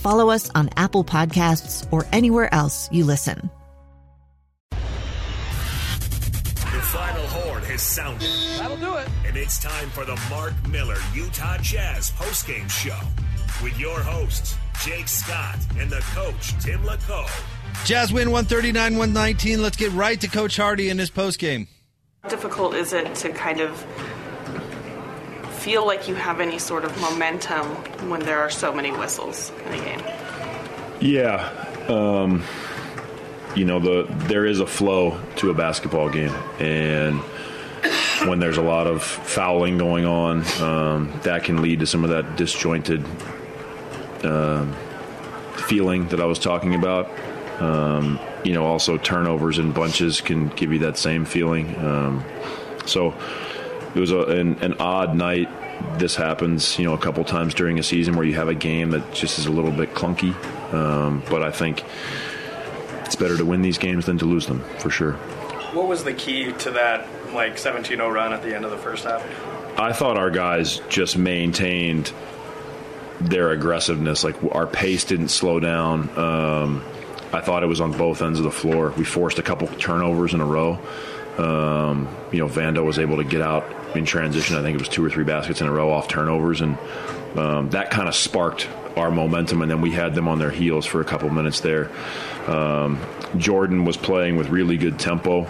follow us on Apple Podcasts, or anywhere else you listen. The final horn has sounded. That'll do it. And it's time for the Mark Miller Utah Jazz postgame show with your hosts, Jake Scott and the coach, Tim LaCoe. Jazz win 139 119. Let's get right to Coach Hardy in his postgame. How difficult is it to kind of feel like you have any sort of momentum when there are so many whistles in a game? Yeah. Um, you know, the there is a flow to a basketball game, and when there's a lot of fouling going on, um, that can lead to some of that disjointed uh, feeling that I was talking about. Um, you know, also turnovers and bunches can give you that same feeling. Um, so it was a, an, an, odd night. This happens, you know, a couple times during a season where you have a game that just is a little bit clunky. Um, but I think it's better to win these games than to lose them, for sure. What was the key to that, like 17-0 run at the end of the first half? I thought our guys just maintained their aggressiveness. Like our pace didn't slow down. Um, I thought it was on both ends of the floor. We forced a couple turnovers in a row. Um, you know, Vando was able to get out in transition. I think it was two or three baskets in a row off turnovers, and um, that kind of sparked our momentum. And then we had them on their heels for a couple minutes there. Um, Jordan was playing with really good tempo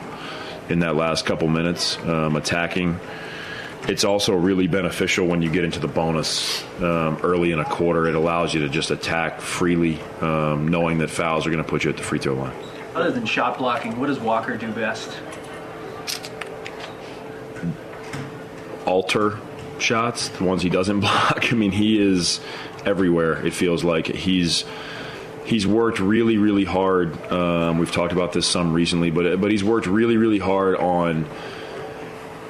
in that last couple minutes, um, attacking. It's also really beneficial when you get into the bonus um, early in a quarter. It allows you to just attack freely, um, knowing that fouls are going to put you at the free throw line. Other than shot blocking, what does Walker do best? Alter shots, the ones he doesn't block. I mean, he is everywhere. It feels like he's he's worked really, really hard. Um, we've talked about this some recently, but but he's worked really, really hard on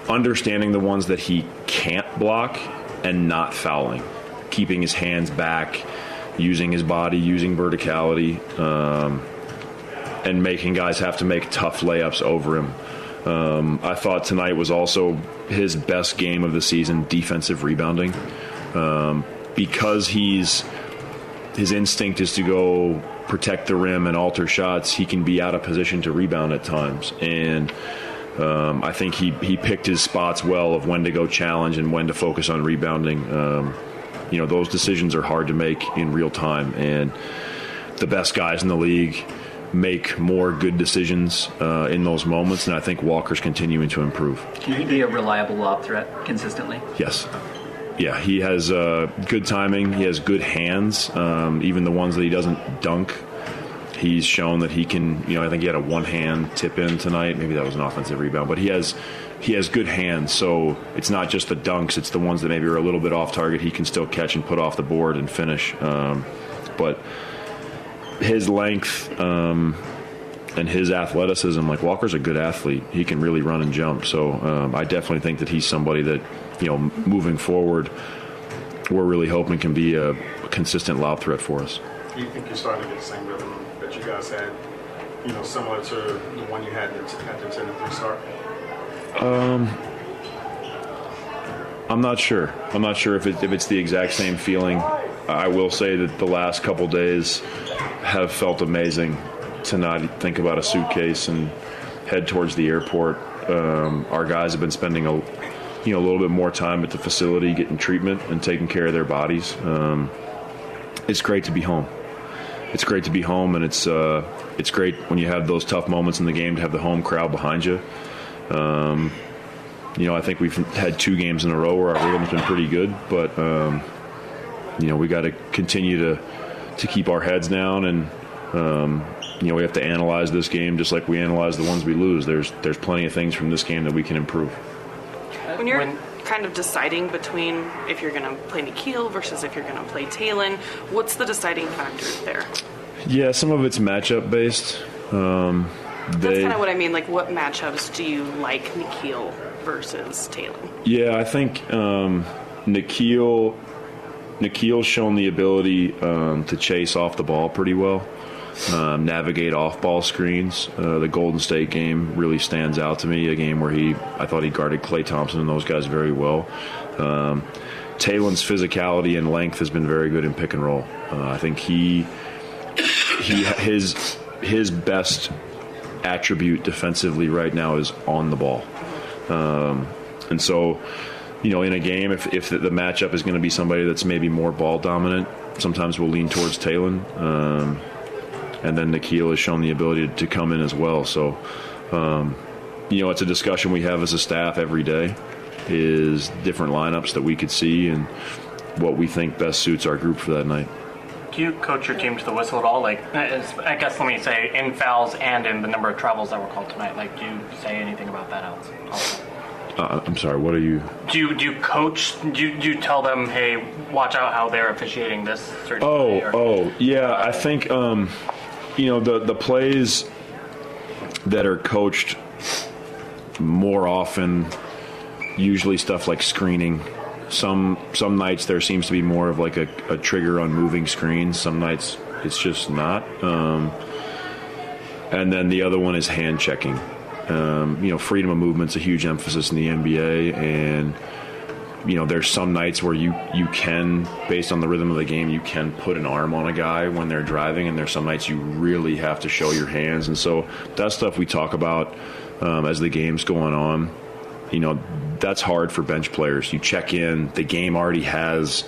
understanding the ones that he can't block and not fouling, keeping his hands back, using his body, using verticality, um, and making guys have to make tough layups over him. Um, I thought tonight was also his best game of the season, defensive rebounding, um, because he's his instinct is to go protect the rim and alter shots. He can be out of position to rebound at times, and um, I think he he picked his spots well of when to go challenge and when to focus on rebounding. Um, you know, those decisions are hard to make in real time, and the best guys in the league make more good decisions uh, in those moments, and I think Walker's continuing to improve. Can he be a reliable lob threat consistently? Yes. Yeah, he has uh, good timing. He has good hands. Um, even the ones that he doesn't dunk, he's shown that he can. You know, I think he had a one-hand tip in tonight. Maybe that was an offensive rebound, but he has he has good hands. So it's not just the dunks; it's the ones that maybe are a little bit off target. He can still catch and put off the board and finish. Um, but his length um, and his athleticism, like Walker's a good athlete. He can really run and jump. So um, I definitely think that he's somebody that, you know, moving forward, we're really hoping can be a consistent lob threat for us. Do you think you're starting to get the same rhythm that you guys had, you know, similar to the one you had at the 10 and 3 start? Um, I'm not sure. I'm not sure if, it, if it's the exact same feeling. I will say that the last couple days have felt amazing to not think about a suitcase and head towards the airport. Um, our guys have been spending a you know a little bit more time at the facility getting treatment and taking care of their bodies. Um, it's great to be home. it's great to be home, and it's uh, it's great when you have those tough moments in the game to have the home crowd behind you. Um, you know, I think we've had two games in a row where our rhythm's been pretty good, but um, you know, we got to continue to to keep our heads down, and um, you know, we have to analyze this game just like we analyze the ones we lose. There's there's plenty of things from this game that we can improve. When you're kind of deciding between if you're going to play Nickeil versus if you're going to play Talen, what's the deciding factor there? Yeah, some of it's matchup based. Um, That's they, kind of what I mean. Like, what matchups do you like Nickeil versus Talen? Yeah, I think um, Nickeil Nickeil's shown the ability um, to chase off the ball pretty well, um, navigate off ball screens. Uh, the Golden State game really stands out to me. A game where he, I thought he guarded Klay Thompson and those guys very well. Um, Talen's physicality and length has been very good in pick and roll. Uh, I think he he his his best attribute defensively right now is on the ball. Um, and so, you know, in a game, if, if the, matchup is going to be somebody that's maybe more ball dominant, sometimes we'll lean towards Talen. Um, and then Nickeil has shown the ability to, to come in as well. So, um, you know, it's a discussion we have as a staff every day is different lineups that we could see and what we think best suits our group for that night. Do you coach your team to the whistle at all? Like, I guess let me say, in fouls and in the number of travels that were called tonight. Like, do you say anything about that else? Also? Uh, I'm sorry, what are you? Do you do you coach? Do you, do you tell them, hey, watch out how they're officiating this certain Oh? Or, oh, yeah. I think um, you know the the plays that are coached more often, usually stuff like screening. Some some nights there seems to be more of like a, a trigger on moving screens. Some nights it's just not. Um, and then the other one is hand checking. Um, you know, freedom of movement's a huge emphasis in the NBA, and you know, there's some nights where you you can, based on the rhythm of the game, you can put an arm on a guy when they're driving, and there's some nights you really have to show your hands, and so that stuff we talk about um, as the game's going on. You know, that's hard for bench players. You check in, the game already has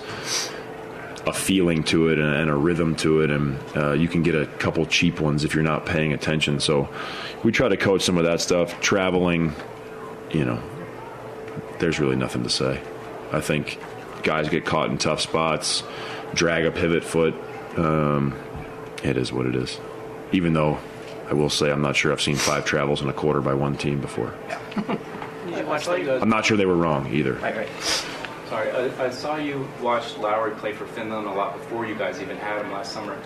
a feeling to it and, and a rhythm to it, and uh, you can get a couple cheap ones if you're not paying attention. So we try to coach some of that stuff. Traveling, you know, there's really nothing to say. I think guys get caught in tough spots, drag a pivot foot. Um, it is what it is. Even though I will say I'm not sure I've seen five travels in a quarter by one team before. Did you watch the I'm not sure they were wrong either. Right, right. Sorry, I, I saw you watch Lauri play for Finland a lot before you guys even had him last summer.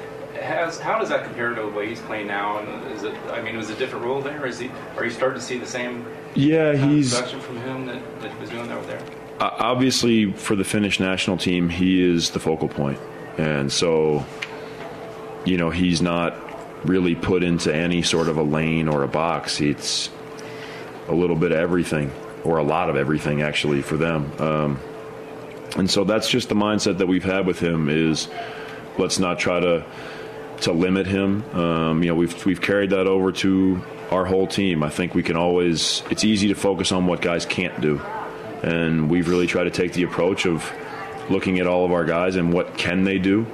Has, how does that compare to the way he's playing now? And is it? I mean, it was it a different role there? Is he? Are you starting to see the same Yeah, he's production from him that, that he was doing over there? Uh, obviously for the Finnish national team, he is the focal point. point, and so you know he's not really put into any sort of a lane or a box. It's a little bit of everything, or a lot of everything, actually, for them. Um, and so that's just the mindset that we've had with him is let's not try to to limit him. Um, you know, we've we've carried that over to our whole team. I think we can always. It's easy to focus on what guys can't do, and we've really tried to take the approach of looking at all of our guys and what can they do,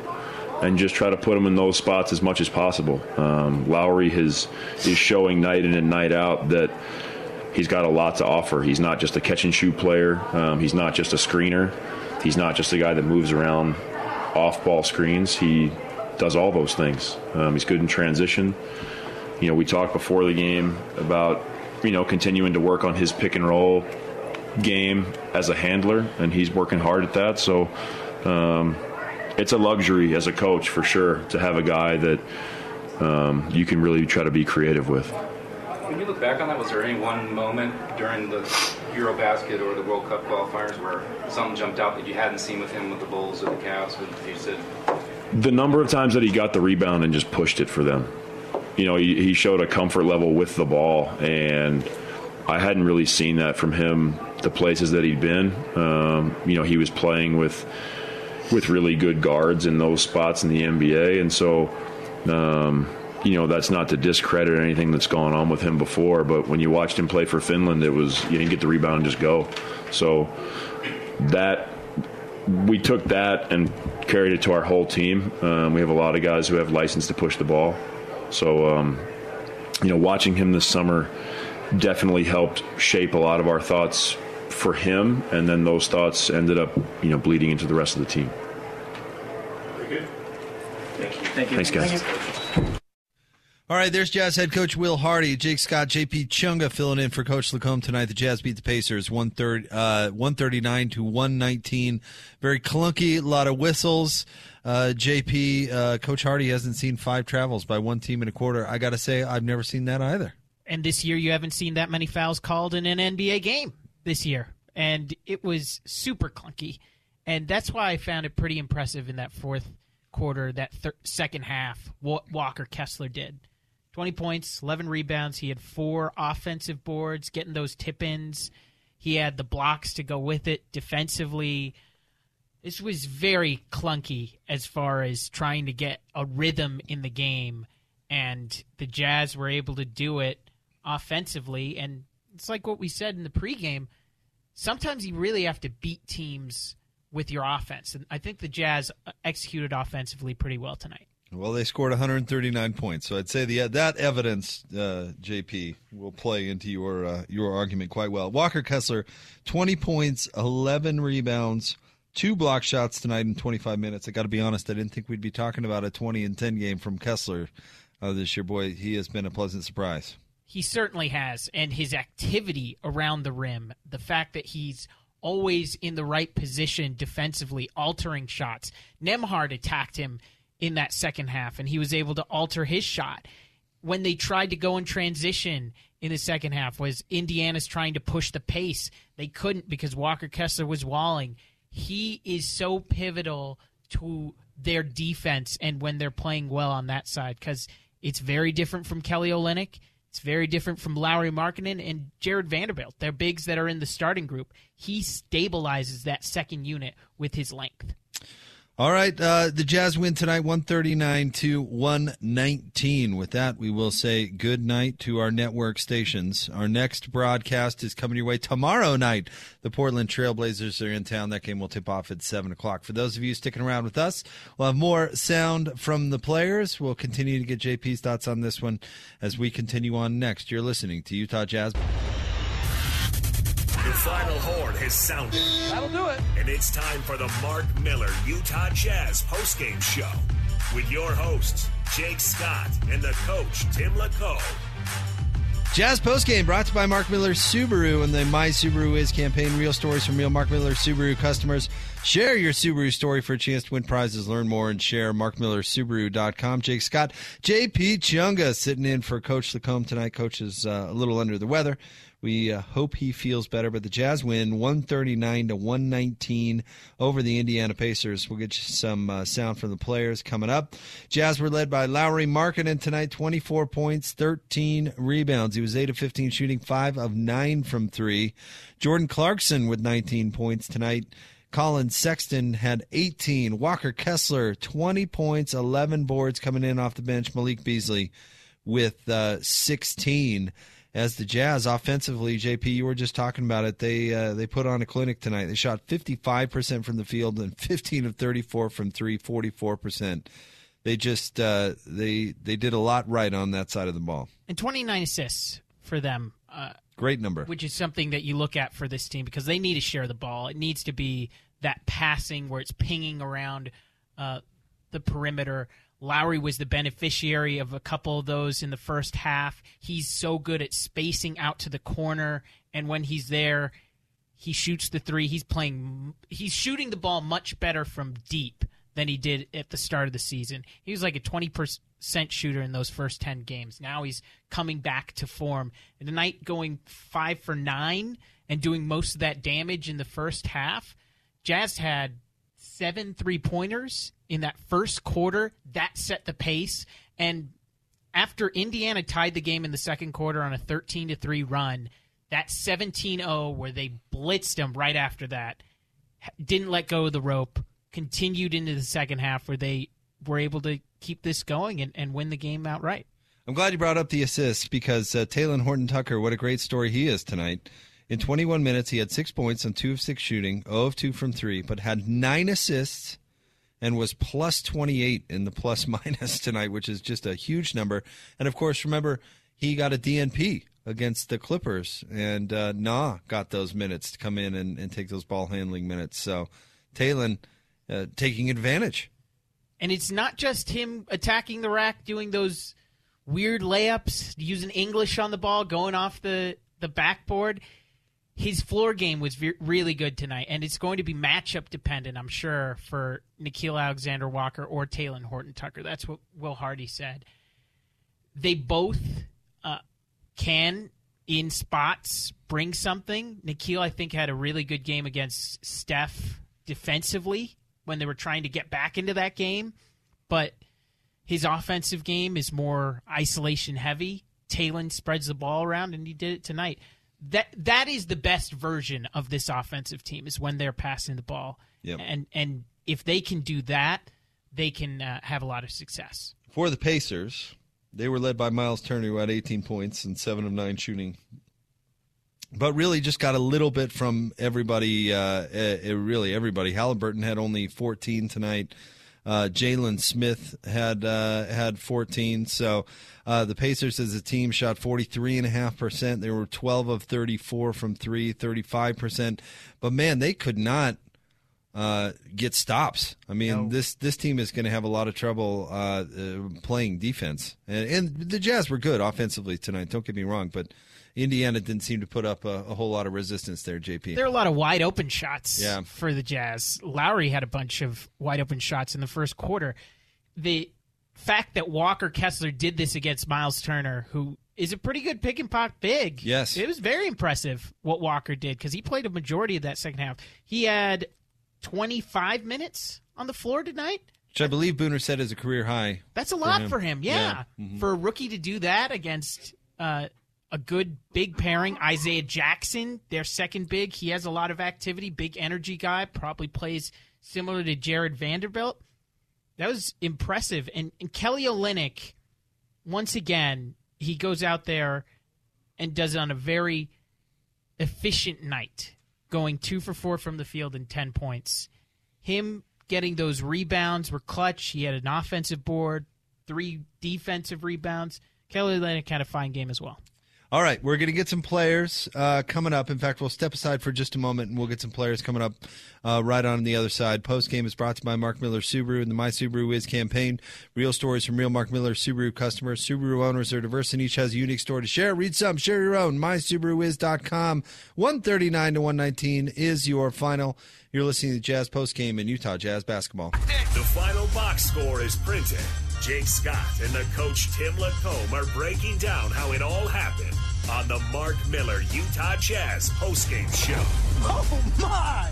and just try to put them in those spots as much as possible. Um, Lauri has is showing night in and night out that he's got a lot to offer. He's not just a catch and shoot player. Um, he's not just a screener. He's not just a guy that moves around off ball screens. He does all those things. Um, he's good in transition. You know, we talked before the game about you know continuing to work on his pick and roll game as a handler, and he's working hard at that. So um, it's a luxury as a coach for sure to have a guy that um, you can really try to be creative with. When you look back on that, was there any one moment during the Eurobasket or the World Cup qualifiers where something jumped out that you hadn't seen with him with the Bulls or the Cavs? You said, the number of times that he got the rebound and just pushed it for them. You know, he, he showed a comfort level with the ball, and I hadn't really seen that from him. The places that he'd been, um, you know, he was playing with with really good guards in those spots in the NBA, and so. Um, you know that's not to discredit anything that's gone on with him before, but when you watched him play for Finland, it was you didn't get the rebound and just go. So that we took that and carried it to our whole team. Um, we have a lot of guys who have license to push the ball. So, um, you know, watching him this summer definitely helped shape a lot of our thoughts for him, and then those thoughts ended up, you know, bleeding into the rest of the team. Very good. Thank you. Thank you. Thanks, guys. All right, there's Jazz head coach Will Hardy, Jake Scott, JP Chunga filling in for Coach Lacombe tonight. The Jazz beat the Pacers 130, uh, 139 to 119. Very clunky, a lot of whistles. Uh, JP, uh, Coach Hardy hasn't seen five travels by one team in a quarter. I got to say, I've never seen that either. And this year, you haven't seen that many fouls called in an NBA game this year. And it was super clunky. And that's why I found it pretty impressive in that fourth quarter, that thir- second half, what Walker Kessler did. 20 points, 11 rebounds. He had four offensive boards, getting those tip ins. He had the blocks to go with it defensively. This was very clunky as far as trying to get a rhythm in the game. And the Jazz were able to do it offensively. And it's like what we said in the pregame. Sometimes you really have to beat teams with your offense. And I think the Jazz executed offensively pretty well tonight. Well, they scored 139 points, so I'd say the that evidence, uh, JP, will play into your uh, your argument quite well. Walker Kessler, 20 points, 11 rebounds, two block shots tonight in 25 minutes. I got to be honest, I didn't think we'd be talking about a 20 and 10 game from Kessler uh, this year. Boy, he has been a pleasant surprise. He certainly has, and his activity around the rim, the fact that he's always in the right position defensively, altering shots. Nembhard attacked him in that second half, and he was able to alter his shot. When they tried to go in transition in the second half, was Indiana's trying to push the pace. They couldn't because Walker Kessler was walling. He is so pivotal to their defense and when they're playing well on that side because it's very different from Kelly Olynyk. It's very different from Lauri Markkanen and Jared Vanderbilt. They're bigs that are in the starting group. He stabilizes that second unit with his length. All right, uh, the Jazz win tonight, one thirty nine to one nineteen. With that, we will say good night to our network stations. Our next broadcast is coming your way tomorrow night. The Portland Trailblazers are in town. That game will tip off at seven o'clock. For those of you sticking around with us, we'll have more sound from the players. We'll continue to get JP's thoughts on this one as we continue on next. You're listening to Utah Jazz. The final horn has sounded. That'll do it. And it's time for the Mark Miller Utah Jazz postgame show with your hosts, Jake Scott and the coach, Tim LaCoe. Jazz postgame brought to you by Mark Miller Subaru and the My Subaru Is campaign. Real stories from real Mark Miller Subaru customers. Share your Subaru story for a chance to win prizes. Learn more and share markmillersubaru.com. Jake Scott, JP Chunga sitting in for Coach Lacombe tonight. Coach is uh, a little under the weather. We uh, hope he feels better. But the Jazz win 139 to 119 over the Indiana Pacers. We'll get you some uh, sound from the players coming up. Jazz were led by Lauri Markkanen tonight, 24 points, 13 rebounds. He was 8 of 15 shooting, 5 of 9 from 3. Jordan Clarkson with 19 points tonight. Collin Sexton had 18. Walker Kessler, 20 points, 11 boards coming in off the bench. Malik Beasley with uh, 16 as the Jazz offensively, JP, you were just talking about it. They uh, they put on a clinic tonight. They shot 55% from the field and 15 of 34 from three, 44%. They just uh, they they did a lot right on that side of the ball. And 29 assists for them. Uh, Great number. Which is something that you look at for this team because they need to share the ball. It needs to be that passing where it's pinging around uh, the perimeter. Lauri was the beneficiary of a couple of those in the first half. He's so good at spacing out to the corner, and when he's there, he shoots the three. He's playing, he's shooting the ball much better from deep than he did at the start of the season. He was like a 20% shooter in those first 10 games. Now he's coming back to form. And tonight, going five for nine and doing most of that damage in the first half, Jazz had seven three pointers in that first quarter. That set the pace. And after Indiana tied the game in the second quarter on a 13 to 3 run, that 17 0 where they blitzed them right after that, didn't let go of the rope, continued into the second half where they were able to keep this going and, and win the game outright. I'm glad you brought up the assists because uh, Horton Tucker, what a great story he is tonight. In 21 minutes, he had six points on two of six shooting, 0 of 2 from three, but had nine assists and was plus 28 in the plus minus tonight, which is just a huge number. And of course, remember, he got a DNP against the Clippers, and uh, Nah got those minutes to come in and, and take those ball handling minutes. So Talen uh, taking advantage. And it's not just him attacking the rack, doing those weird layups, using English on the ball, going off the, the backboard. His floor game was ve- really good tonight, and it's going to be matchup dependent, I'm sure, for Nickeil Alexander Walker or Talen Horton Tucker. That's what Will Hardy said. They both uh, can, in spots, bring something. Nickeil, I think, had a really good game against Steph defensively when they were trying to get back into that game, but his offensive game is more isolation heavy. Talen spreads the ball around, and he did it tonight. That that is the best version of this offensive team is when they're passing the ball, Yep. and and if they can do that, they can uh, have a lot of success. For the Pacers, they were led by Miles Turner, who had 18 points and 7 of 9 shooting. But really just got a little bit from everybody, uh, really everybody. Halliburton had only 14 tonight. Uh, Jalen Smith had uh, had 14. So uh, the Pacers as a team shot 43.5%. They were 12 of 34 from three, 35%. But man, they could not uh, get stops. I mean, this this team is going to have a lot of trouble uh, uh, playing defense. And, and the Jazz were good offensively tonight. Don't get me wrong, but Indiana didn't seem to put up a, a whole lot of resistance there. JP. There are a lot of wide open shots Yeah. for the Jazz. Lauri had a bunch of wide open shots in the first quarter. The fact that Walker Kessler did this against Miles Turner, who is a pretty good pick and pop big. Yes. It was very impressive what Walker did because he played a majority of that second half. He had 25 minutes on the floor tonight. which I believe Booner said is a career high. That's a lot for him. Yeah. Mhm. For a rookie to do that against uh, a good big pairing, Isaiah Jackson, their second big, he has a lot of activity, big energy guy, probably plays similar to Jared Vanderbilt. That was impressive. And, and Kelly Olynyk, once again, he goes out there and does it on a very efficient night, going two for four from the field and 10 points. Him getting those rebounds were clutch. He had an offensive board, three defensive rebounds. Kelly Olynyk had a fine game as well. All right, we're going to get some players uh, coming up. In fact, we'll step aside for just a moment and we'll get some players coming up uh, right on the other side. Post game is brought to you by Mark Miller Subaru and the My Subaru Is campaign. Real stories from real Mark Miller Subaru customers. Subaru owners are diverse and each has a unique story to share. Read some, share your own. MySubaruIs.com. 139 to 119 is your final. You're listening to Jazz Post Game in Utah Jazz basketball. The final box score is printed. Jake Scott and the coach Tim Lacombe are breaking down how it all happened on the Mark Miller Utah Jazz postgame show. Oh my!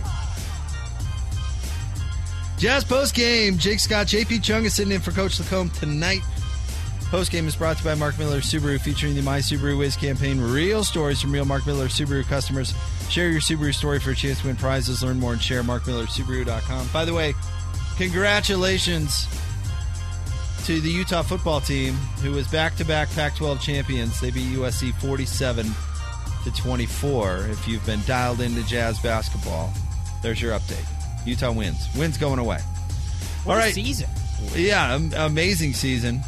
Jazz post game. Jake Scott, JP Chung is sitting in for Coach Lacombe tonight. Post game is brought to you by Mark Miller Subaru, featuring the My Subaru Wiz campaign. Real stories from real Mark Miller Subaru customers. Share your Subaru story for a chance to win prizes. Learn more and share MarkMillerSubaru.com. By the way, congratulations to the Utah football team, who was back-to-back Pac-12 champions. They beat USC 47 to 24. If you've been dialed into Jazz basketball, there's your update. Utah wins. Wins going away. What All right. season. Yeah, amazing season.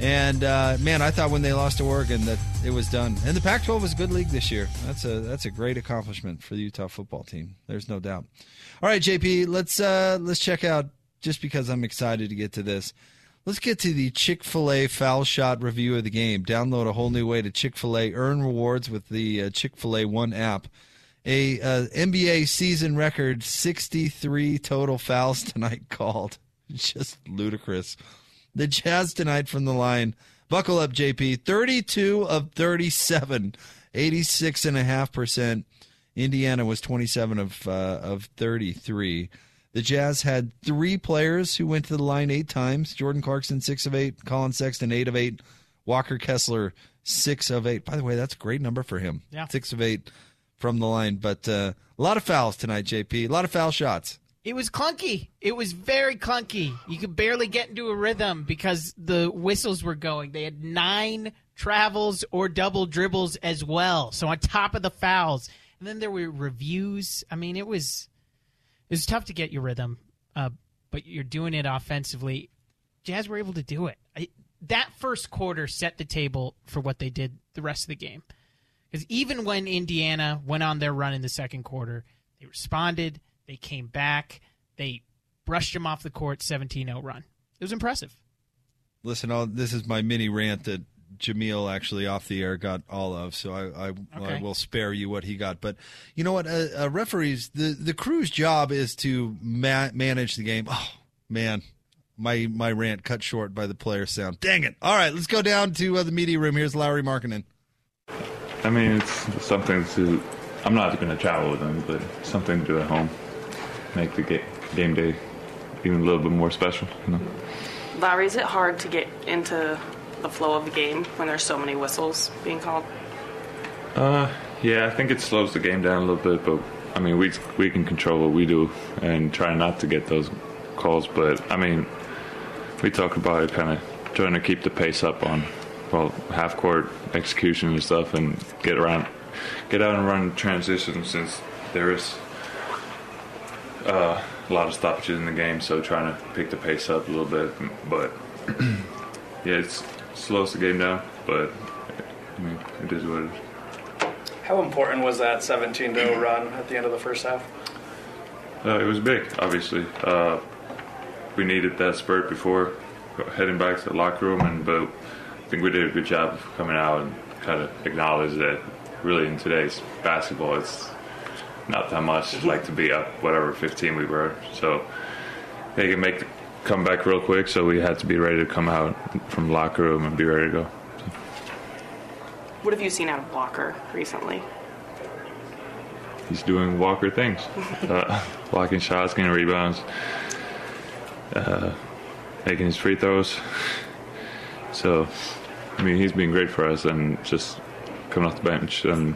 And uh, man, I thought when they lost to Oregon that it was done. And the Pac-12 was a good league this year. That's a that's a great accomplishment for the Utah football team. There's no doubt. All right, JP, let's uh, let's check out just because I'm excited to get to this. Let's get to the Chick Fil A foul shot review of the game. Download a whole new way to Chick Fil A. Earn rewards with the uh, Chick Fil A One app. A uh, NBA season record 63 total fouls tonight called. Just ludicrous. The Jazz tonight from the line. Buckle up, JP. 32 of 37, 86.5%. Indiana was 27 of uh, of 33. The Jazz had three players who went to the line eight times. Jordan Clarkson, six of eight. Collin Sexton, eight of eight. Walker Kessler, six of eight. By the way, that's a great number for him. Yeah. Six of eight from the line. But uh, a lot of fouls tonight, JP. A lot of foul shots. It was clunky. It was very clunky. You could barely get into a rhythm because the whistles were going. They had nine travels or double dribbles as well. So on top of the fouls, and then there were reviews. I mean, it was was tough to get your rhythm, uh, but you're doing it offensively. Jazz were able to do it. I, that first quarter set the table for what they did the rest of the game. Because even when Indiana went on their run in the second quarter, they responded, they came back, they brushed them off the court 17 0 run. It was impressive. Listen, I'll, this is my mini rant that Jameel actually off the air got all of, so I, I, Okay. I will spare you what he got. But you know what? Uh, uh, referees, the the crew's job is to ma- manage the game. Oh man, my my rant cut short by the player sound. Dang it! All right, let's go down to uh, the media room. Here's Lauri Markkanen. I mean, it's something to. I'm not going to travel with them, but something to do at home. Make the ga- game day even a little bit more special, you know? Lauri, is it hard to get into the flow of the game when there's so many whistles being called? Uh, yeah, I think it slows the game down a little bit, but I mean, we we can control what we do and try not to get those calls. But I mean, we talk about kind of trying to keep the pace up on well half court execution and stuff, and get around, get out and run transitions since there is uh, a lot of stoppages in the game. So trying to pick the pace up a little bit, but yeah, it's slows the game down. But I mean, it is what it is. How important was that 17 0 run at the end of the first half? Uh, it was big, obviously. Uh, we needed that spurt before heading back to the locker room, and but I think we did a good job of coming out and kind of acknowledge that really in today's basketball, it's not that much like to be up whatever 15 we were. So they can make the comeback real quick, so we had to be ready to come out from the locker room and be ready to go. What have you seen out of Walker recently? he's doing Walker things, uh, blocking shots, getting rebounds, uh, making his free throws. So, I mean, he's been great for us, and just coming off the bench and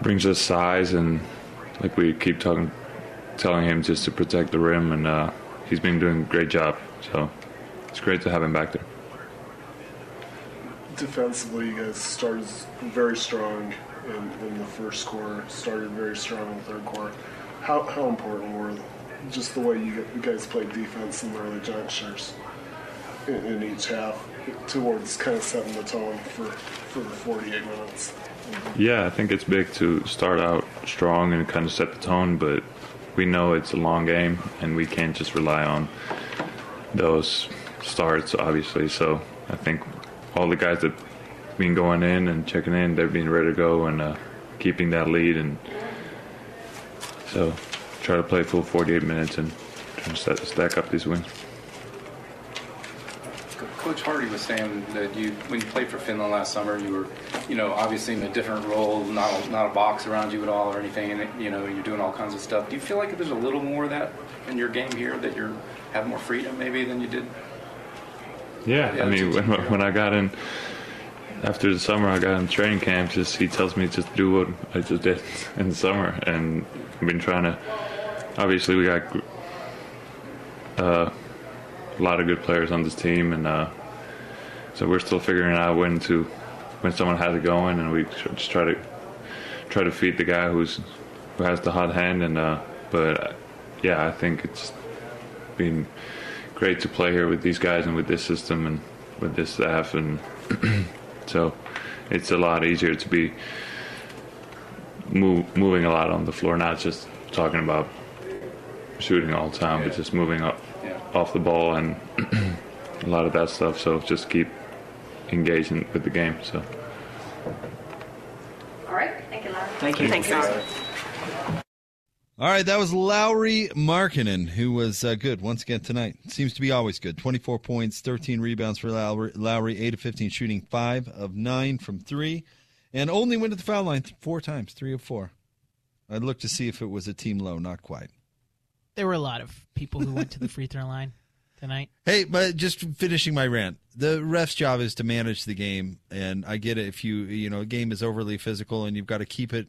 brings us size, and like we keep talking, telling him just to protect the rim, and uh, he's been doing a great job. So, it's great to have him back there. Defensively, you guys started very strong in, in the first quarter, started very strong in the third quarter. How, how important were just the way you, guys played defense in the early junctures in, in each half towards kind of setting the tone for, for the 48 minutes? Yeah, I think it's big to start out strong and kind of set the tone, but we know it's a long game and we can't just rely on those starts, obviously. So I think all the guys that been going in and checking in, they've been ready to go and uh, keeping that lead. And so try to play full 48 minutes and try to stack, stack up these wins. Coach Hardy was saying that you, when you played for Finland last summer, you were, you know, obviously in a different role, not a, not a box around you at all or anything, and you know, you're doing all kinds of stuff. Do you feel like there's a little more of that in your game here, that you have more freedom maybe than you did? Yeah, Yeah, I mean, when, when I got in after the summer, I got in training camp. Just he tells me just do what I just did in the summer, and I've been trying to. Obviously, we got uh, a lot of good players on this team, and uh, so we're still figuring out when to when someone has it going, and we just try to try to feed the guy who's who has the hot hand. And uh, but uh, yeah, I think it's been great to play here with these guys and with this system and with this staff, and so it's a lot easier to be move, moving a lot on the floor, not just talking about shooting all the time, but just moving up off the ball and a lot of that stuff. So just keep engaging with the game. So. All right. Thank you, Larry. Thank you. Thanks, Larry. All right, that was Lauri Markkanen, who was uh, good once again tonight. Seems to be always good. 24 points, 13 rebounds for Lauri, Lauri 8 of 15 shooting, 5 of 9 from 3, and only went to the foul line th- four times, 3 of 4. I'd look to see if it was a team low, not quite. There were a lot of people who went to the free throw line tonight. Hey, but just finishing my rant. The ref's job is to manage the game, and I get it if you you know a game is overly physical and you've got to keep it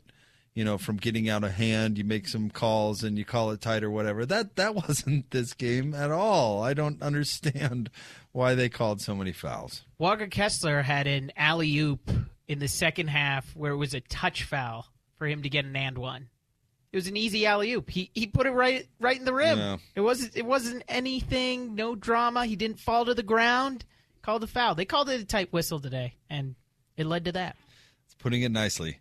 you know, from getting out of hand. You make some calls and you call it tight or whatever. That that wasn't this game at all. I don't understand why they called so many fouls. Walker Kessler had an alley oop in the second half where it was a touch foul for him to get an and one. It was an easy alley oop. He he put it right right in the rim. Yeah. It wasn't it wasn't anything, no drama. He didn't fall to the ground. Called a foul. They called it a tight whistle today, and it led to that. It's putting it nicely.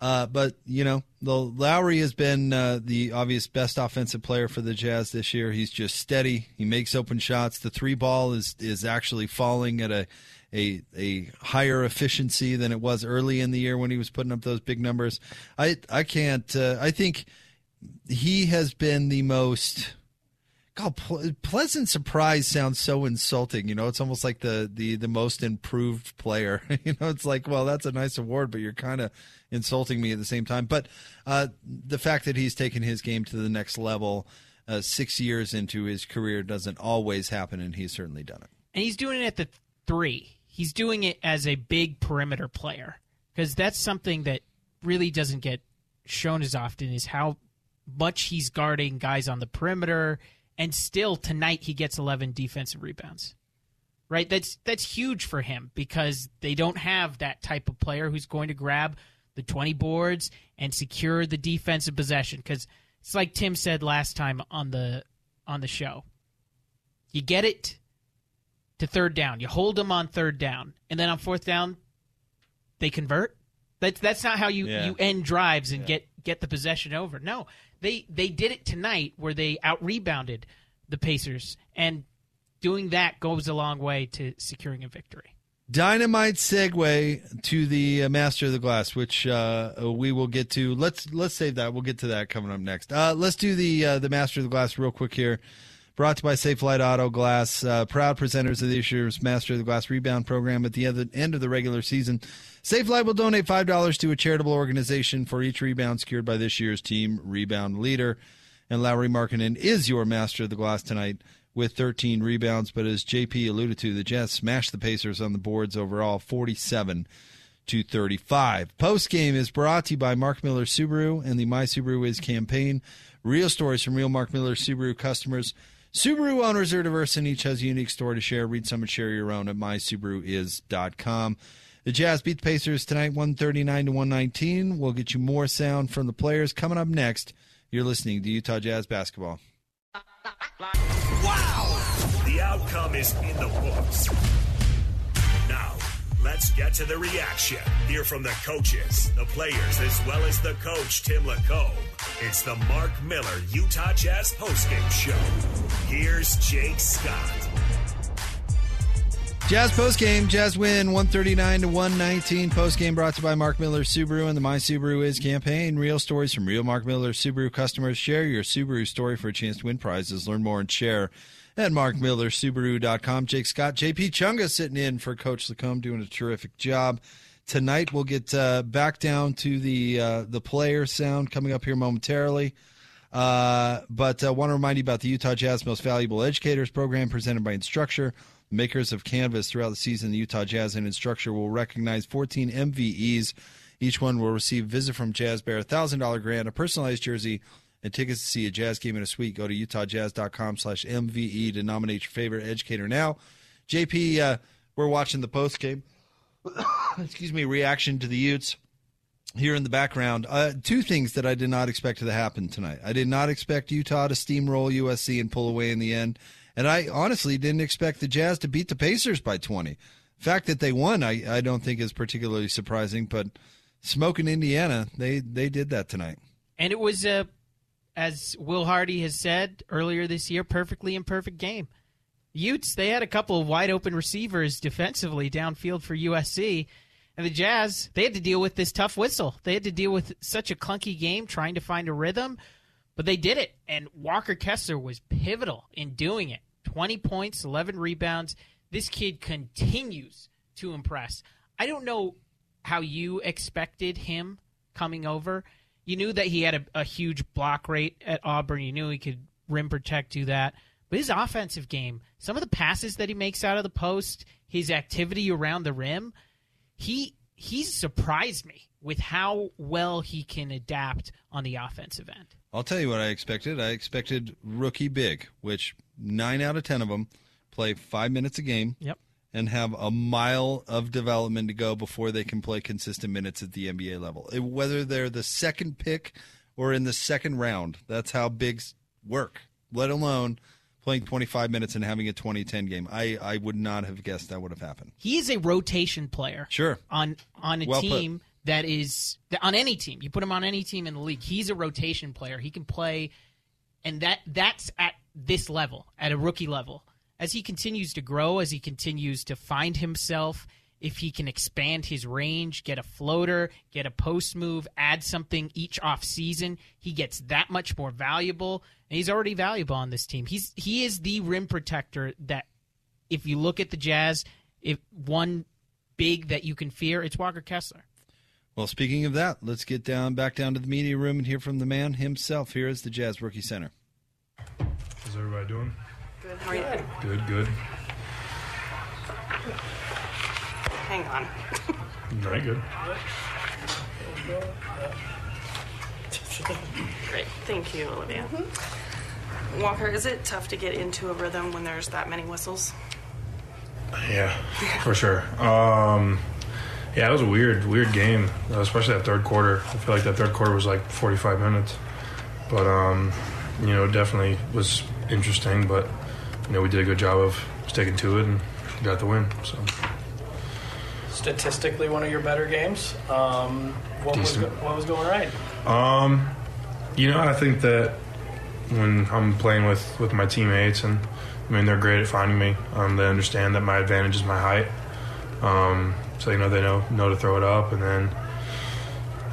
Uh, but you know, the Lauri has been uh, the obvious best offensive player for the Jazz this year. He's just steady. He makes open shots. The three ball is is actually falling at a a a higher efficiency than it was early in the year when he was putting up those big numbers. I I can't. Uh, I think he has been the most. God, ple- pleasant surprise sounds so insulting. You know, it's almost like the the the most improved player. you know, it's like, well, that's a nice award, but you're kind of insulting me at the same time. But uh, the fact that he's taken his game to the next level, uh, six years into his career, doesn't always happen, and he's certainly done it. And he's doing it at the three. He's doing it as a big perimeter player because that's something that really doesn't get shown as often is how much he's guarding guys on the perimeter and still tonight he gets 11 defensive rebounds. Right? That's that's huge for him because they don't have that type of player who's going to grab the 20 boards and secure the defensive possession cuz it's like Tim said last time on the on the show. You get it to third down. You hold them on third down, and then on fourth down, they convert. That's that's not how you, Yeah. you end drives and get get the possession over. No, they they did it tonight where they out rebounded the Pacers, and doing that goes a long way to securing a victory. Dynamite segue to the uh, Master of the Glass, which uh, we will get to. Let's let's save that. We'll get to that coming up next. Uh, let's do the uh, the Master of the Glass real quick here. Brought to you by Safelite Auto Glass, uh, proud presenters of this year's Master of the Glass rebound program. At the end of, the regular season, Safelite will donate five dollars to a charitable organization for each rebound secured by this year's team rebound leader. And Lauri Markkanen is your Master of the Glass tonight with 13 rebounds. But as JP alluded to, the Jazz smashed the Pacers on the boards overall, 47 to 35. Post game is brought to you by Mark Miller Subaru and the My Subaru Is campaign. Real stories from real Mark Miller Subaru customers. Subaru owners are diverse and each has a unique story to share. Read some and share your own at mysubaruis.com. The Jazz beat the Pacers tonight, 139 to 119. We'll get you more sound from the players coming up next. You're listening to Utah Jazz basketball. Wow! The outcome is in the books. Let's get to the reaction. Hear from the coaches, the players, as well as the coach, Tim Lacombe. It's the Mark Miller Utah Jazz postgame show. Here's Jake Scott. Jazz postgame, Jazz win 139 to 119. Postgame brought to you by Mark Miller Subaru and the My Subaru Is campaign. Real stories from real Mark Miller Subaru customers. Share your Subaru story for a chance to win prizes. Learn more and share at markmillersubaru.com. Jake Scott, JP Chunga sitting in for Coach Lacombe, doing a terrific job. Tonight we'll get uh, back down to the uh, the player sound coming up here momentarily. Uh, but I want to remind you about the Utah Jazz Most Valuable Educators program presented by Instructure. Makers of Canvas throughout the season, the Utah Jazz and Instructure will recognize 14 MVEs. Each one will receive a visit from Jazz Bear, a $1,000 grant, a personalized jersey, and tickets to see a Jazz game in a suite. Go to utahjazz.com slash MVE to nominate your favorite educator now. JP, uh, we're watching the post game. Excuse me, reaction to the Utes here in the background. Uh, two things that I did not expect to happen tonight. I did not expect Utah to steamroll USC and pull away in the end. And I honestly didn't expect the Jazz to beat the Pacers by 20. The fact that they won, I, I don't think is particularly surprising, but smoking Indiana, they, they did that tonight. And it was, uh, as Will Hardy has said earlier this year, perfectly imperfect game. Utes, they had a couple of wide open receivers defensively downfield for USC. And the Jazz, they had to deal with this tough whistle. They had to deal with such a clunky game trying to find a rhythm, but they did it. And Walker Kessler was pivotal in doing it. 20 points, 11 rebounds. This kid continues to impress. I don't know how you expected him coming over. You knew that he had a, a huge block rate at Auburn. You knew he could rim protect, do that. But his offensive game, some of the passes that he makes out of the post, his activity around the rim, he he's surprised me with how well he can adapt on the offensive end. I'll tell you what I expected. I expected rookie big, which nine out of ten of them play five minutes a game. Yep. And have a mile of development to go before they can play consistent minutes at the NBA level. Whether they're the second pick or in the second round, that's how bigs work. Let alone playing 25 minutes and having a 20-10 game. I, I would not have guessed that would have happened. He is a rotation player. Sure. On on a Well put. team that is on any team. You put him on any team in the league. He's a rotation player. He can play and that that's at this level, at a rookie level. As he continues to grow, as he continues to find himself, if he can expand his range, get a floater, get a post move, add something each off season, he gets that much more valuable. And he's already valuable on this team. He's he is the rim protector that if you look at the Jazz, if one big that you can fear, it's Walker Kessler. Well, speaking of that, let's get down back down to the media room and hear from the man himself. Here is the Jazz rookie center. How's everybody doing? Good. How are you? Good, good. Hang on. Very good. Great. Thank you, Olivia. Walker, is it tough to get into a rhythm when there's that many whistles? Yeah, for sure. Um, yeah, it was a weird, weird game, especially that third quarter. I feel like that third quarter was like 45 minutes, but um, you know, definitely was interesting. But you know, we did a good job of sticking to it and got the win. So Statistically, one of your better games. Um, what was go- what was going right? Um, you know, I think that when I'm playing with, with my teammates, and I mean, they're great at finding me. Um, they understand that my advantage is my height. Um, so you know, they know know to throw it up, and then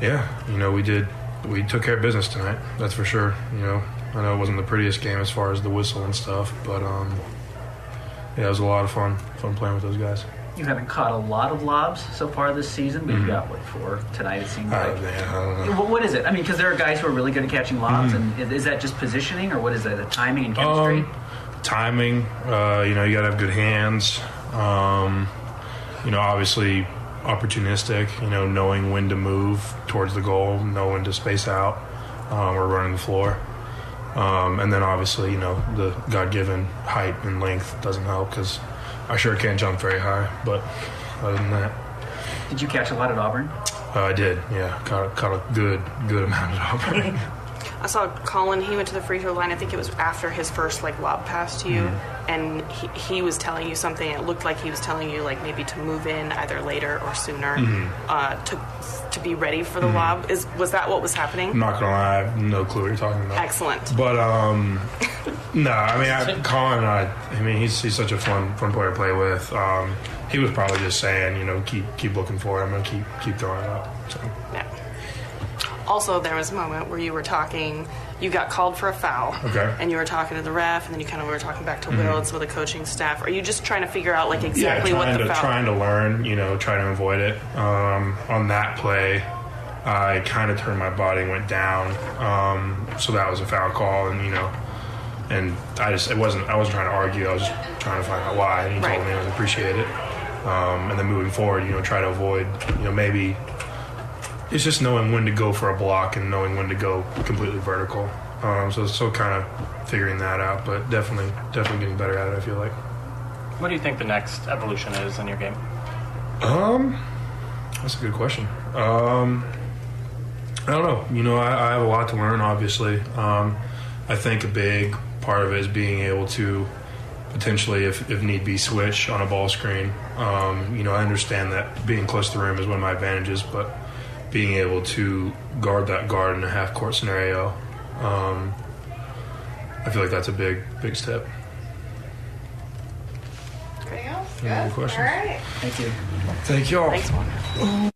yeah, you know, we did we took care of business tonight. That's for sure. You know, I know it wasn't the prettiest game as far as the whistle and stuff, but um, yeah, it was a lot of fun fun playing with those guys. You haven't caught a lot of lobs so far this season, but you got what four tonight? It seems Uh, like. yeah, I don't know. What, what is it? I mean, because there are guys who are really good at catching lobs, Mhm. and is that just positioning, or what is that? The timing and chemistry? Um, timing, uh, you know, you got to have good hands. Um, you know, obviously opportunistic. You know, knowing when to move towards the goal, knowing to space out, um, or running the floor. Um, and then obviously, you know, the God-given height and length doesn't help because I sure can't jump very high. But other than that, Did you catch a lot at Auburn? uh, I did. Yeah, caught, caught a good, good amount of Auburn. I saw Collin. He went to the free throw line. I think it was after his first like lob pass to you, and he, he was telling you something. It looked like he was telling you like maybe to move in either later or sooner Mhm. uh, to to be ready for the Mhm. lob. Is was that what was happening? I'm not gonna lie, I have no clue what you're talking about. Excellent. But um, no, I mean, I, Collin, I, I mean, he's he's such a fun fun player to play with. Um, he was probably just saying, you know, keep keep looking for it. I'm gonna keep keep throwing it up. So Also, there was a moment where you were talking. You got called for a foul. Okay. And you were talking to the ref, and then you kind of were talking back to Mhm. Will and some of the coaching staff. Are you just trying to figure out like exactly yeah, what the to foul? trying to learn, you know, trying to avoid it. Um, on that play, I kind of turned my body went down, um, so that was a foul call, and you know, and I just it wasn't I wasn't trying to argue. I was just trying to find out why, and he Right. told me I appreciate it. Um, and then moving forward, you know, try to avoid, you know, maybe it's just knowing when to go for a block and knowing when to go completely vertical. Um, so still kind of figuring that out, but definitely definitely getting better at it. I feel like. What do you think the next evolution is in your game? Um, that's a good question. Um, I don't know. You know, I, I have a lot to learn. Obviously, um, I think a big part of it is being able to potentially, if, if need be, switch on a ball screen. Um, you know, I understand that being close to the rim is one of my advantages, but being able to guard that guard in a half court scenario, um, I feel like that's a big big step. Anything else? Any other Good. questions? All right. Thank you. Thank y'all. Thanks,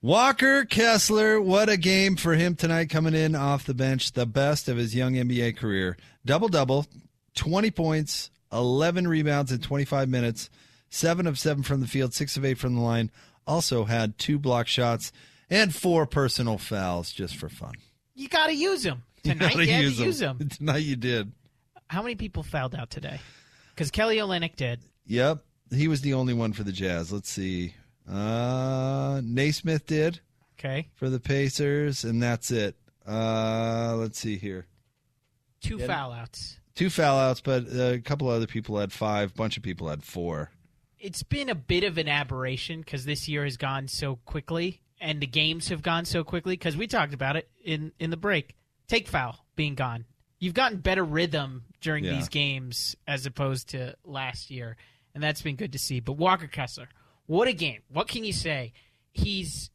Walker Kessler, what a game for him tonight coming in off the bench, the best of his young NBA career. Double double, 20 points, 11 rebounds in 25 minutes, 7 of 7 from the field, 6 of 8 from the line. Also had two block shots and four personal fouls just for fun. You got to use them You tonight. gotta You had to use 'em. use them. Tonight you did. How many people fouled out today? Because Kelly Olynyk did. Yep. He was the only one for the Jazz. Let's see. Uh, Nesmith did. Okay. For the Pacers, and that's it. Uh, let's see here. Two Yeah. foul outs. Two foul outs, but a couple other people had five. bunch of people had four. It's been a bit of an aberration because this year has gone so quickly, and the games have gone so quickly. Because we talked about it in in the break. Take foul being gone. You've gotten better rhythm during Yeah. these games as opposed to last year, and that's been good to see. But Walker Kessler, what a game! What can you say? He's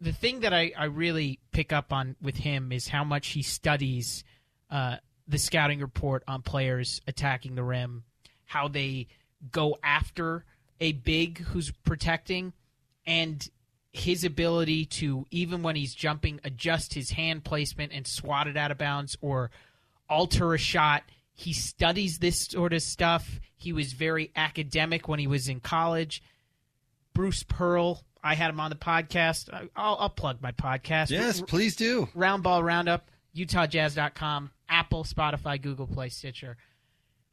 the thing that I, I really pick up on with him is how much he studies uh, the scouting report on players attacking the rim, how they go after a big who's protecting, and his ability to even when he's jumping, adjust his hand placement and swat it out of bounds or alter a shot. He studies this sort of stuff. He was very academic when he was in college. Bruce Pearl. I had him on the podcast. I'll, I'll plug my podcast. Yes, please do. Round Ball Roundup, UtahJazz.com, Apple, Spotify, Google Play, Stitcher.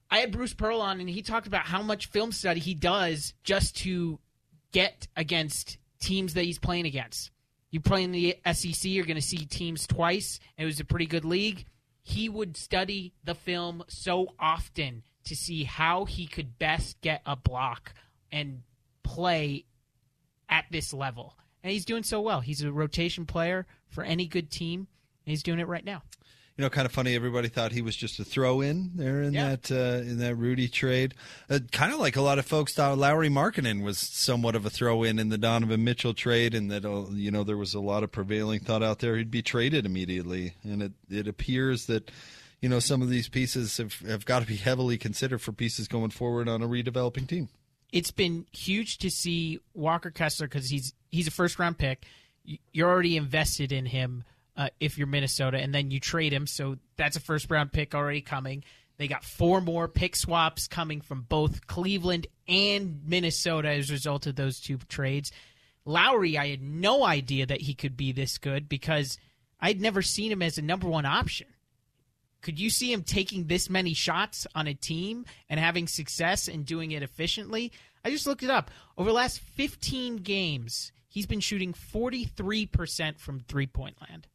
I had Bruce Pearl on, and he talked about how much film study he does just to get against teams that he's playing against. You play in the SEC, you're going to see teams twice. It was a pretty good league. He would study the film so often to see how he could best get a block and play at this level. And he's doing so well. He's a rotation player for any good team, and he's doing it right now. You know, kind of funny. Everybody thought he was just a throw in there in that uh, in that Rudy trade. Uh, kind of like a lot of folks thought Lauri Markkanen was somewhat of a throw in in the Donovan Mitchell trade, and that uh, you know there was a lot of prevailing thought out there he'd be traded immediately. And it it appears that you know some of these pieces have have got to be heavily considered for pieces going forward on a redeveloping team. it's been huge to see Walker Kessler because he's he's a first round pick. You're already invested in him uh, if you're Minnesota, and then you trade him, so that's a first round pick already coming. They got four more pick swaps coming from both Cleveland and Minnesota as a result of those two trades. Lauri, I had no idea that he could be this good because I'd never seen him as a number one option. Could you see him taking this many shots on a team and having success and doing it efficiently? I just looked it up. Over the last 15 games, he's been shooting 43% from three point land.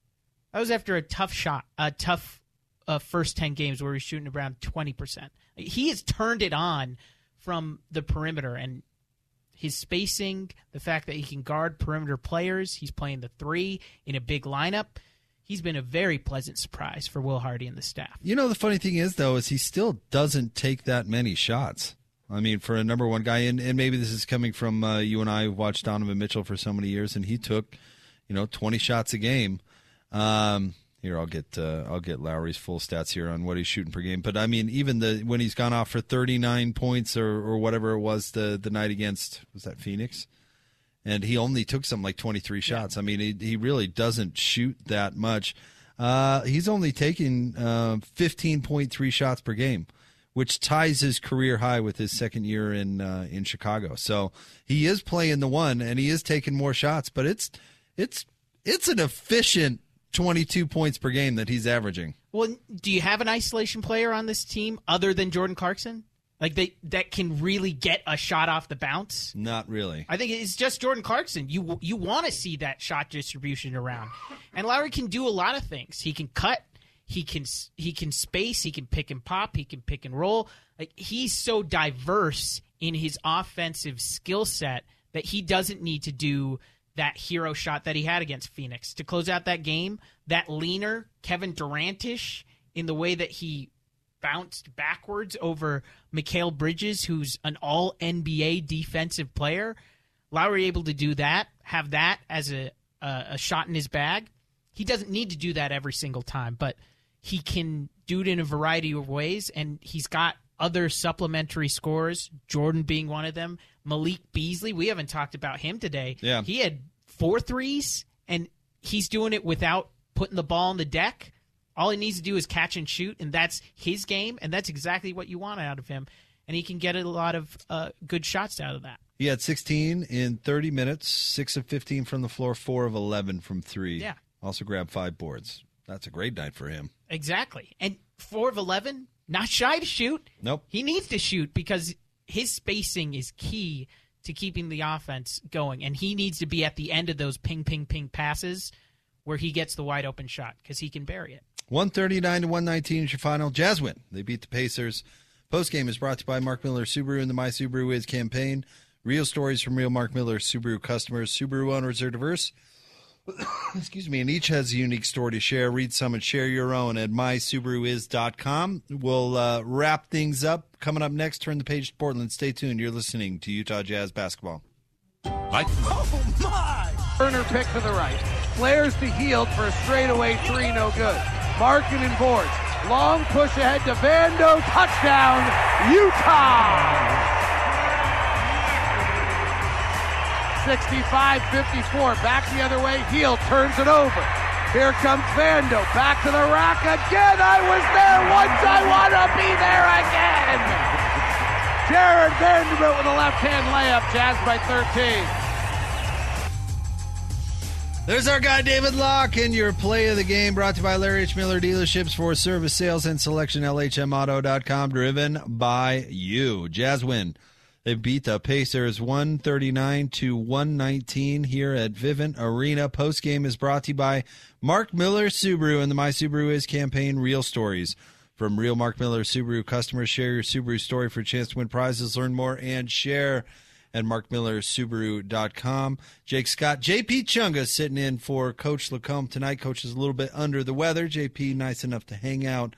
That was after a tough shot, a tough uh, first 10 games where he's shooting around 20%. He has turned it on from the perimeter and his spacing, the fact that he can guard perimeter players, he's playing the three in a big lineup. He's been a very pleasant surprise for Will Hardy and the staff. You know, the funny thing is, though, is he still doesn't take that many shots. I mean, for a number one guy, and, and maybe this is coming from uh, you and I watched Donovan Mitchell for so many years, and he took, you know, 20 shots a game. Um, here, I'll get uh, I'll get Lauri's full stats here on what he's shooting per game. But I mean, even the when he's gone off for 39 points or, or whatever it was the the night against was that Phoenix, and he only took something like 23 shots. I mean, he he really doesn't shoot that much. Uh, he's only taking uh, 15.3 shots per game, which ties his career high with his second year in uh, in Chicago. So he is playing the one, and he is taking more shots. But it's it's it's an efficient 22 points per game that he's averaging. Well, do you have an isolation player on this team other than Jordan Clarkson? Like they that can really get a shot off the bounce? Not really. I think it's just Jordan Clarkson. You you want to see that shot distribution around, and Lauri can do a lot of things. He can cut, he can he can space, he can pick and pop, he can pick and roll. Like he's so diverse in his offensive skill set that he doesn't need to do that hero shot that he had against Phoenix to close out that game. That leaner Kevin Durantish in the way that he bounced backwards over Mikal Bridges, who's an all NBA defensive player. Lauri able to do that, have that as a, a a shot in his bag. He doesn't need to do that every single time, but he can do it in a variety of ways, and he's got other supplementary scores. Jordan being one of them. Malik Beasley, we haven't talked about him today. Yeah. he had four threes, and he's doing it without putting the ball on the deck. All he needs to do is catch and shoot, and that's his game, and that's exactly what you want out of him. And he can get a lot of uh, good shots out of that. He had 16 in 30 minutes, 6 of 15 from the floor, 4 of 11 from 3. Yeah. Also grabbed 5 boards. That's a great night for him. Exactly. And four of 11, not shy to shoot. Nope. He needs to shoot because his spacing is key to keeping the offense going, and he needs to be at the end of those ping, ping, ping passes where he gets the wide open shot because he can bury it. 139 to 119 is your final. Jazz win. They beat the Pacers. Post game is brought to you by Mark Miller Subaru and the My Subaru Is campaign. Real stories from real Mark Miller Subaru customers. Subaru owners are diverse. Excuse me, and each has a unique story to share. Read some and share your own at mysubaruis.com. We'll uh, wrap things up. Coming up next, turn the page to Portland. Stay tuned. You're listening to Utah Jazz basketball. Mike. Oh, my! Turner pick to the right. Flares to Hield for a straightaway three, no good. Markkanen boards. Long push ahead to Vando. Touchdown, Utah! 65-54. Back the other way. Hield turns it over. Here comes Vando. Back to the rack again. I was there once. I want to be there again. Jared Vanderbilt with a left-hand layup. Jazz by 13. There's our guy David Locke and your play of the game brought to you by Larry H. Miller Dealerships for service sales and selection LHMauto.com driven by you. Jazz win. They beat the Pacers 139 to 119 here at Vivint Arena. Post game is brought to you by Mark Miller Subaru and the My Subaru Is campaign Real Stories. From real Mark Miller Subaru customers, share your Subaru story for a chance to win prizes, learn more, and share at markmillersubaru.com. Jake Scott, JP Chunga sitting in for Coach Lacombe tonight. Coach is a little bit under the weather. JP, nice enough to hang out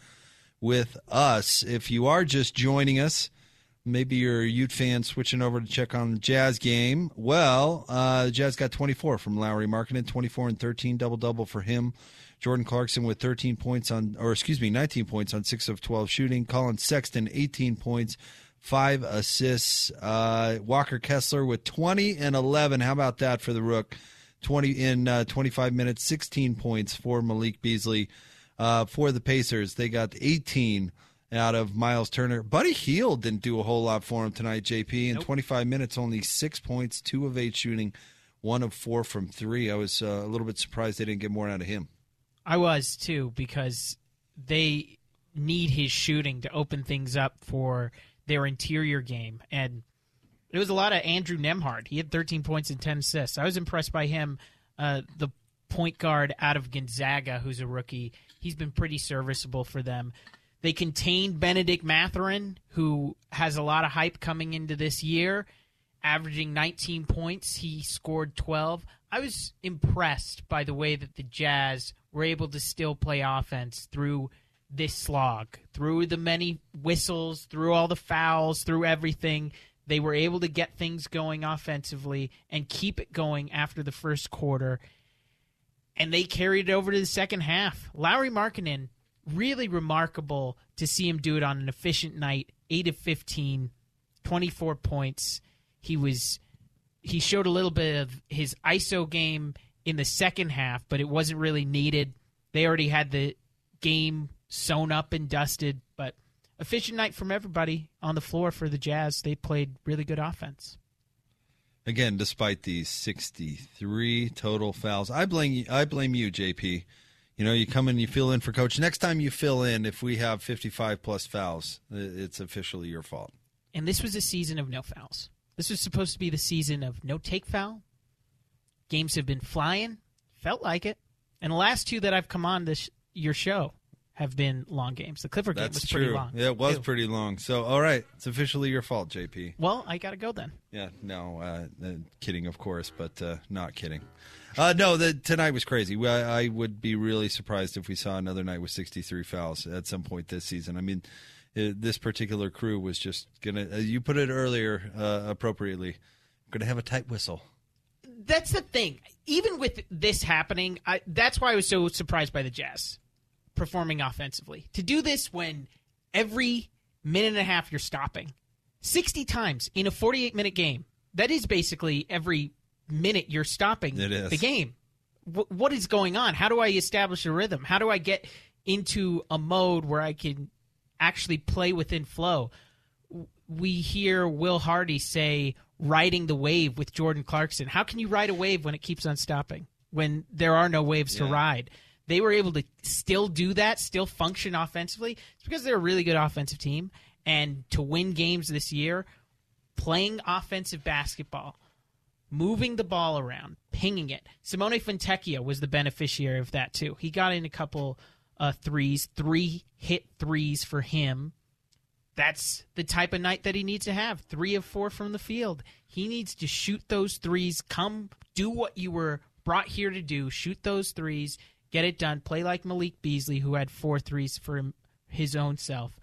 with us. If you are just joining us, maybe you're a Ute fan switching over to check on the Jazz game. Well, uh, the Jazz got 24 from Lauri Markkanen, 24 and 13, double double for him. Jordan Clarkson with 13 points on, or excuse me, 19 points on 6 of 12 shooting. Collin Sexton, 18 points, 5 assists. Uh, Walker Kessler with 20 and 11. How about that for the Rook? 20 in uh, 25 minutes, 16 points for Malik Beasley. Uh, for the Pacers, they got 18 out of Miles Turner. Buddy Hield didn't do a whole lot for him tonight, JP. In Nope. 25 minutes, only six points, two of eight shooting, one of four from three. I was uh, a little bit surprised they didn't get more out of him. I was too because they need his shooting to open things up for their interior game, and it was a lot of Andrew Nembhard. He had 13 points and 10 assists. I was impressed by him. Uh, the point guard out of Gonzaga, who's a rookie, he's been pretty serviceable for them. They contained Bennedict Mathurin, who has a lot of hype coming into this year, averaging 19 points. He scored 12. I was impressed by the way that the Jazz were able to still play offense through this slog, through the many whistles, through all the fouls, through everything. They were able to get things going offensively and keep it going after the first quarter. And they carried it over to the second half. Lauri Markkanen, really remarkable to see him do it on an efficient night. 8 of 15, 24 points. He was he showed a little bit of his ISO game in the second half, but it wasn't really needed. They already had the game sewn up and dusted, but efficient night from everybody on the floor for the Jazz. They played really good offense. Again, despite the 63 total fouls, I blame you, I blame you, JP. You know, you come in, you fill in for coach. Next time you fill in, if we have 55 plus fouls, it's officially your fault. And this was a season of no fouls. This was supposed to be the season of no take foul. Games have been flying, felt like it. And the last two that I've come on this your show have been long games. The Clifford game was true. pretty long. Yeah, it was too. pretty long. So, all right, it's officially your fault, JP. Well, I got to go then. Yeah, no, uh, uh, kidding, of course, but uh, not kidding. Uh, no, the, tonight was crazy. I, I would be really surprised if we saw another night with 63 fouls at some point this season. I mean, uh this particular crew was just gonna. Uh, you put it earlier uh, appropriately. Gonna have a tight whistle. That's the thing. Even with this happening, I, that's why I was so surprised by the Jazz performing offensively. To do this when every minute and a half you're stopping 60 times in a 48 minute game, that is basically every minute you're stopping It is. the game. Wh- what is going on? How do I establish a rhythm? How do I get into a mode where I can actually play within flow? We hear Will Hardy say riding the wave with Jordan Clarkson. How can you ride a wave when it keeps on stopping? When there are no waves to ride? They were able to still do that, still function offensively. It's because they're a really good offensive team. And to win games this year, playing offensive basketball, moving the ball around, pinging it. Simone Fontecchio was the beneficiary of that too. He got in a couple uh, threes, three hit threes for him. That's the type of night that he needs to have. Three of four from the field. He needs to shoot those threes. Come do what you were brought here to do. Shoot those threes. Get it done. Play like Malik Beasley, who had four threes for him, his own self.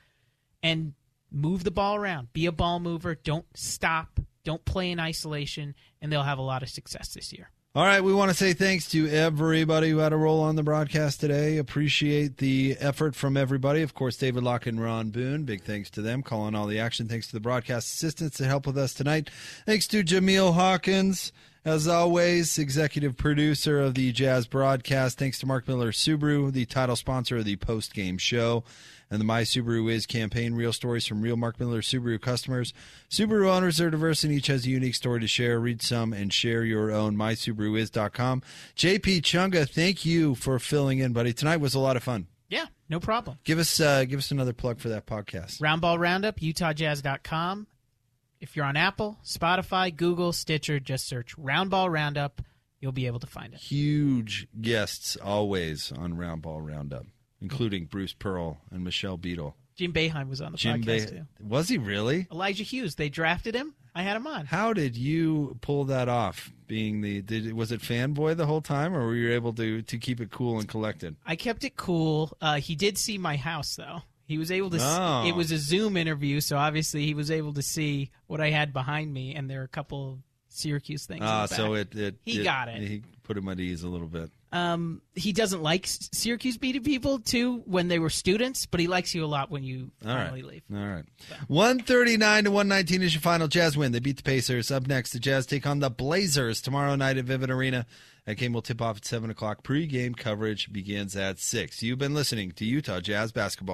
And move the ball around. Be a ball mover. Don't stop. Don't play in isolation. And they'll have a lot of success this year. All right, we want to say thanks to everybody who had a role on the broadcast today. Appreciate the effort from everybody. Of course, David Locke and Ron Boone. Big thanks to them calling all the action. Thanks to the broadcast assistants that help with us tonight. Thanks to Jameel Hawkins, as always, executive producer of the Jazz broadcast. Thanks to Mark Miller Subaru, the title sponsor of the post game show and the My Subaru Is campaign. Real stories from real Mark Miller Subaru customers. Subaru owners are diverse and each has a unique story to share. Read some and share your own. MySubaruIs.com. JP Chunga, thank you for filling in, buddy. Tonight was a lot of fun. Yeah, no problem. Give us uh, give us another plug for that podcast. Roundball Roundup, UtahJazz.com. If you're on Apple, Spotify, Google, Stitcher, just search Roundball Roundup. You'll be able to find it. Huge guests always on Roundball Roundup, including Bruce Pearl and Michelle Beadle. Jim Boeheim was on the Jim podcast too. Was he really? Elijah Hughes, they drafted him. I had him on. How did you pull that off? Being the did was it fanboy the whole time, or were you able to to keep it cool and collected? I kept it cool. Uh, he did see my house though. He was able to. Oh. See, it was a Zoom interview, so obviously he was able to see what I had behind me, and there are a couple Syracuse things. in Ah, so it, it He got it. He put him at ease a little bit. Um, he doesn't like Syracuse beating people too when they were students, but he likes you a lot when you All right. finally leave. All right. 139 to 119 is your final Jazz win. They beat the Pacers. Up next, the Jazz take on the Blazers tomorrow night at Vivint Arena. That game will tip off at 7 o'clock. Pre-game coverage begins at 6. You've been listening to Utah Jazz Basketball.